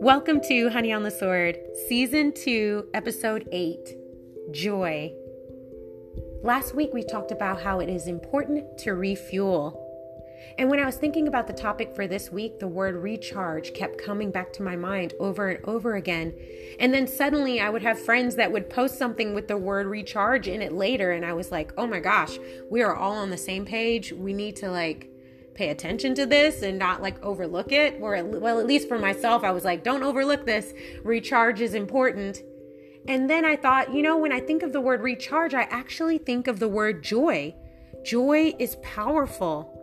Welcome to Honey on the Sword, Season 2, Episode 8 Joy. Last week we talked about how it is important to refuel. And when I was thinking about the topic for this week, the word recharge kept coming back to my mind over and over again. And then suddenly I would have friends that would post something with the word recharge in it later. And I was like, oh my gosh, we are all on the same page. We need to like pay attention to this and not like overlook it. Or, well, at least for myself, I was like, don't overlook this. Recharge is important. And then I thought, you know, when I think of the word recharge, I actually think of the word joy. Joy is powerful.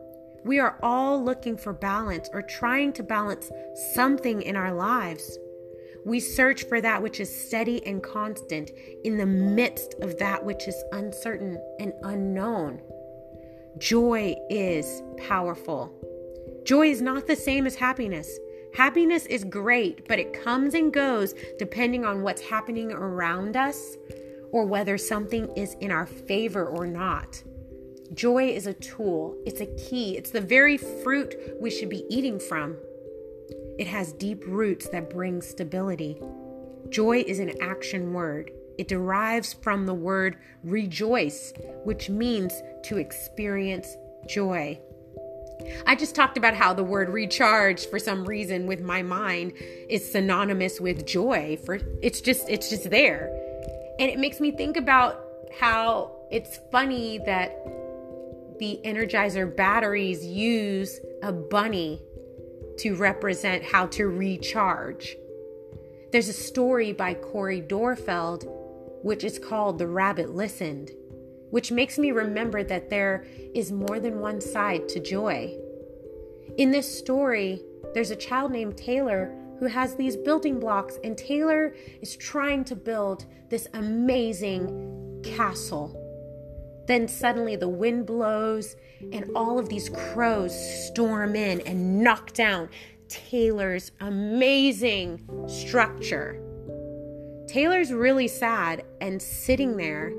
We are all looking for balance or trying to balance something in our lives. We search for that which is steady and constant in the midst of that which is uncertain and unknown. Joy is powerful. Joy is not the same as happiness. Happiness is great, but it comes and goes depending on what's happening around us or whether something is in our favor or not. Joy is a tool, it's a key, it's the very fruit we should be eating from. It has deep roots that bring stability. Joy is an action word. It derives from the word rejoice, which means to experience joy. I just talked about how the word recharge for some reason with my mind is synonymous with joy for it's just it's just there. And it makes me think about how it's funny that the energizer batteries use a bunny to represent how to recharge. There's a story by Cori Doerrfeld which is called The Rabbit Listened, which makes me remember that there is more than one side to joy. In this story, there's a child named Taylor who has these building blocks, and Taylor is trying to build this amazing castle. Then suddenly the wind blows, and all of these crows storm in and knock down Taylor's amazing structure. Taylor's really sad and sitting there,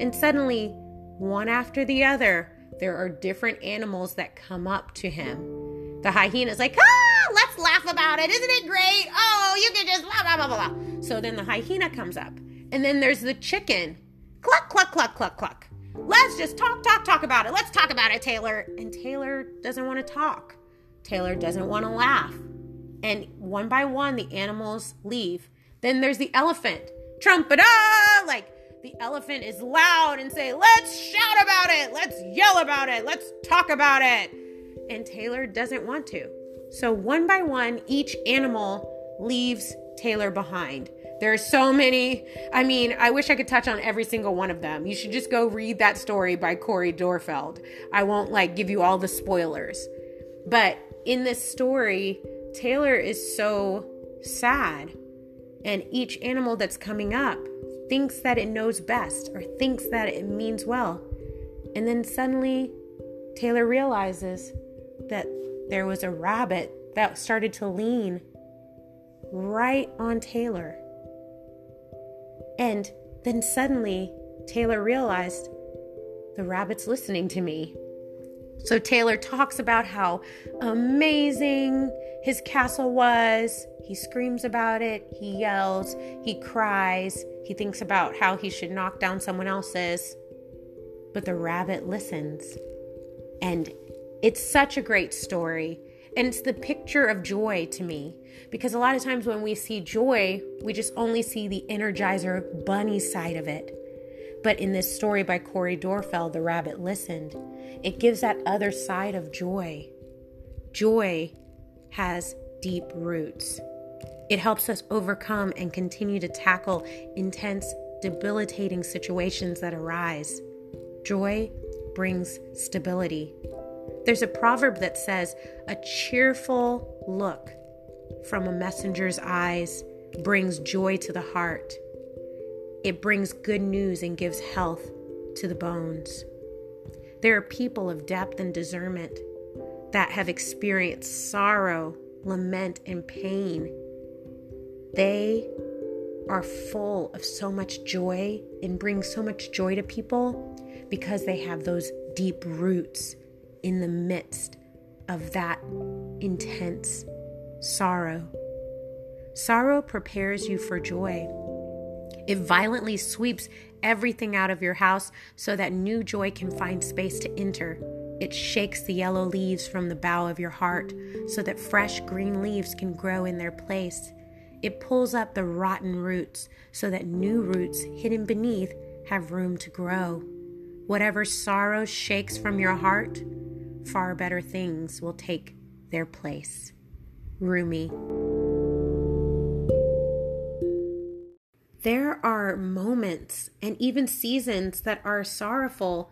and suddenly, one after the other, there are different animals that come up to him. The hyena's like, ah, let's laugh about it. Isn't it great? Oh, you can just blah, blah, blah, blah. So then the hyena comes up. And then there's the chicken. Cluck, cluck, cluck, cluck, cluck. Let's just talk, talk, talk about it. Let's talk about it, Taylor. And Taylor doesn't want to talk. Taylor doesn't want to laugh. And one by one, the animals leave. Then there's the elephant. Trumpet, like the elephant is loud and say, let's shout about it, let's yell about it, let's talk about it. And Taylor doesn't want to. So one by one, each animal leaves Taylor behind. There are so many. I mean, I wish I could touch on every single one of them. You should just go read that story by Cori Doerrfeld. I won't like give you all the spoilers. But in this story, Taylor is so sad and each animal that's coming up thinks that it knows best or thinks that it means well. And then suddenly, Taylor realizes that there was a rabbit that started to lean right on Taylor. And then suddenly, Taylor realized the rabbit's listening to me. So Taylor talks about how amazing his castle was. He screams about it, he yells, he cries, he thinks about how he should knock down someone else's. But the rabbit listens. And it's such a great story. And it's the picture of joy to me. Because a lot of times when we see joy, we just only see the energizer bunny side of it. But in this story by Cori Doerrfeld, The Rabbit Listened, it gives that other side of joy. Joy has deep roots. It helps us overcome and continue to tackle intense, debilitating situations that arise. Joy brings stability. There's a proverb that says, A cheerful look from a messenger's eyes brings joy to the heart. It brings good news and gives health to the bones. There are people of depth and discernment that have experienced sorrow, lament, and pain. They are full of so much joy and bring so much joy to people because they have those deep roots in the midst of that intense sorrow. Sorrow prepares you for joy. It violently sweeps everything out of your house so that new joy can find space to enter. It shakes the yellow leaves from the bough of your heart so that fresh green leaves can grow in their place. It pulls up the rotten roots so that new roots hidden beneath have room to grow. Whatever sorrow shakes from your heart, far better things will take their place. Rumi. There are moments and even seasons that are sorrowful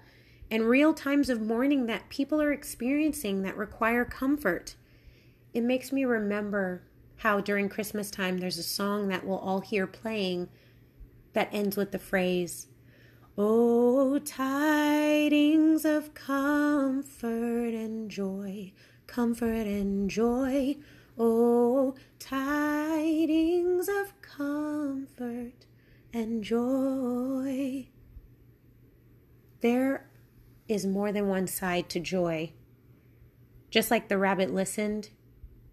and real times of mourning that people are experiencing that require comfort. It makes me remember how during Christmas time there's a song that we'll all hear playing that ends with the phrase, Oh, tidings of comfort and joy, comfort and joy. Oh, and joy. There is more than one side to joy. Just like the rabbit listened,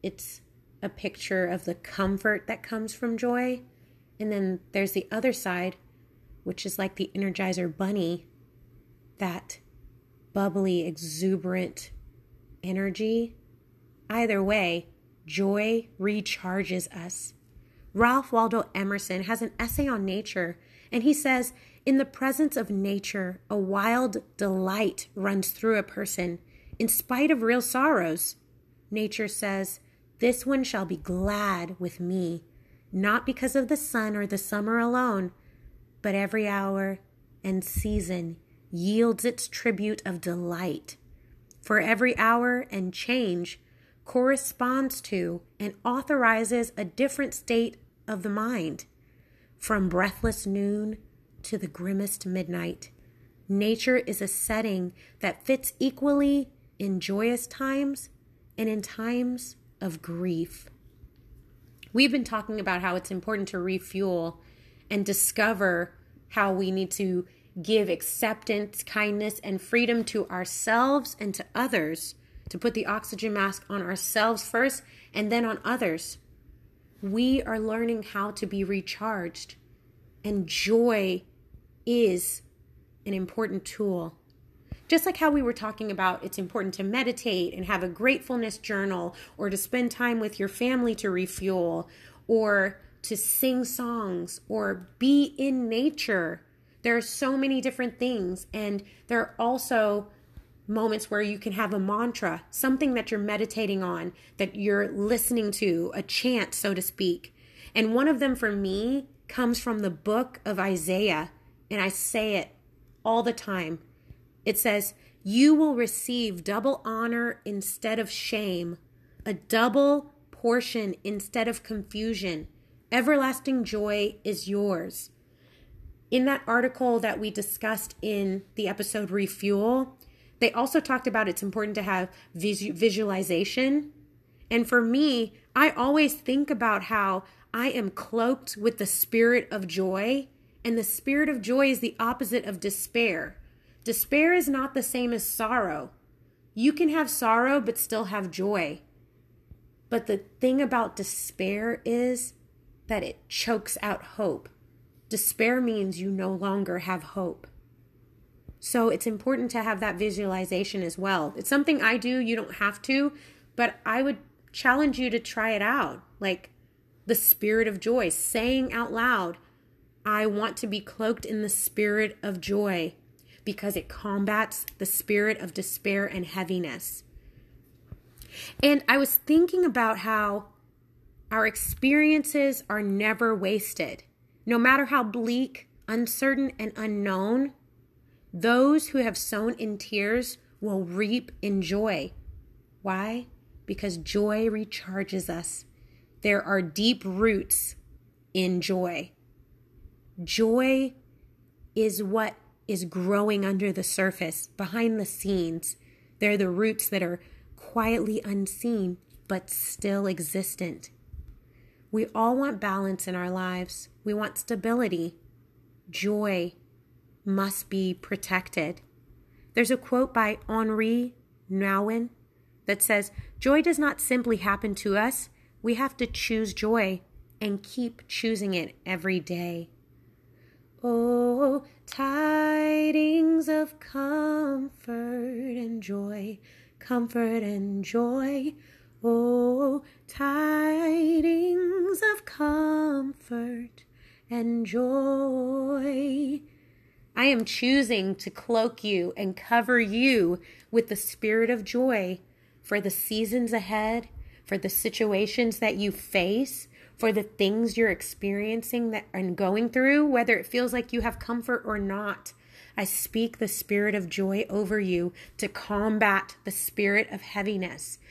it's a picture of the comfort that comes from joy. And then there's the other side, which is like the Energizer Bunny, that bubbly, exuberant energy. Either way, joy recharges us. Ralph Waldo Emerson has an essay on nature, and he says in the presence of nature, a wild delight runs through a person, in spite of real sorrows. Nature says, This one shall be glad with me, not because of the sun or the summer alone, but every hour and season yields its tribute of delight. For every hour and change corresponds to and authorizes a different state of the mind. From breathless noon to the grimmest midnight. Nature is a setting that fits equally in joyous times and in times of grief. We've been talking about how it's important to refuel and discover how we need to give acceptance, kindness, and freedom to ourselves and to others, to put the oxygen mask on ourselves first and then on others. We are learning how to be recharged, and joy is an important tool. Just like how we were talking about, it's important to meditate and have a gratefulness journal, or to spend time with your family to refuel, or to sing songs, or be in nature. There are so many different things, and there are also moments where you can have a mantra, something that you're meditating on, that you're listening to, a chant, so to speak. And one of them for me comes from the book of Isaiah and I say it all the time. It says, You will receive double honor instead of shame, a double portion instead of confusion. Everlasting joy is yours. In that article that we discussed in the episode Refuel, they also talked about it's important to have visualization. And for me, I always think about how I am cloaked with the spirit of joy and the spirit of joy is the opposite of despair. Despair is not the same as sorrow. You can have sorrow but still have joy. But the thing about despair is that it chokes out hope. Despair means you no longer have hope. So it's important to have that visualization as well. It's something I do, you don't have to, but I would challenge you to try it out. Like the spirit of joy, saying out loud, I want to be cloaked in the spirit of joy because it combats the spirit of despair and heaviness. And I was thinking about how our experiences are never wasted. No matter how bleak, uncertain, and unknown, those who have sown in tears will reap in joy. Why? Because joy recharges us. There are deep roots in joy. Joy is what is growing under the surface, behind the scenes. They're the roots that are quietly unseen, but still existent. We all want balance in our lives. We want stability. Joy must be protected. There's a quote by Henri Nouwen that says, Joy does not simply happen to us, we have to choose joy and keep choosing it every day. Oh, tidings of comfort and joy, comfort and joy. Oh, tidings of comfort and joy. I am choosing to cloak you and cover you with the spirit of joy for the seasons ahead, for the situations that you face, for the things you're experiencing that and going through, whether it feels like you have comfort or not. I speak the spirit of joy over you to combat the spirit of heaviness.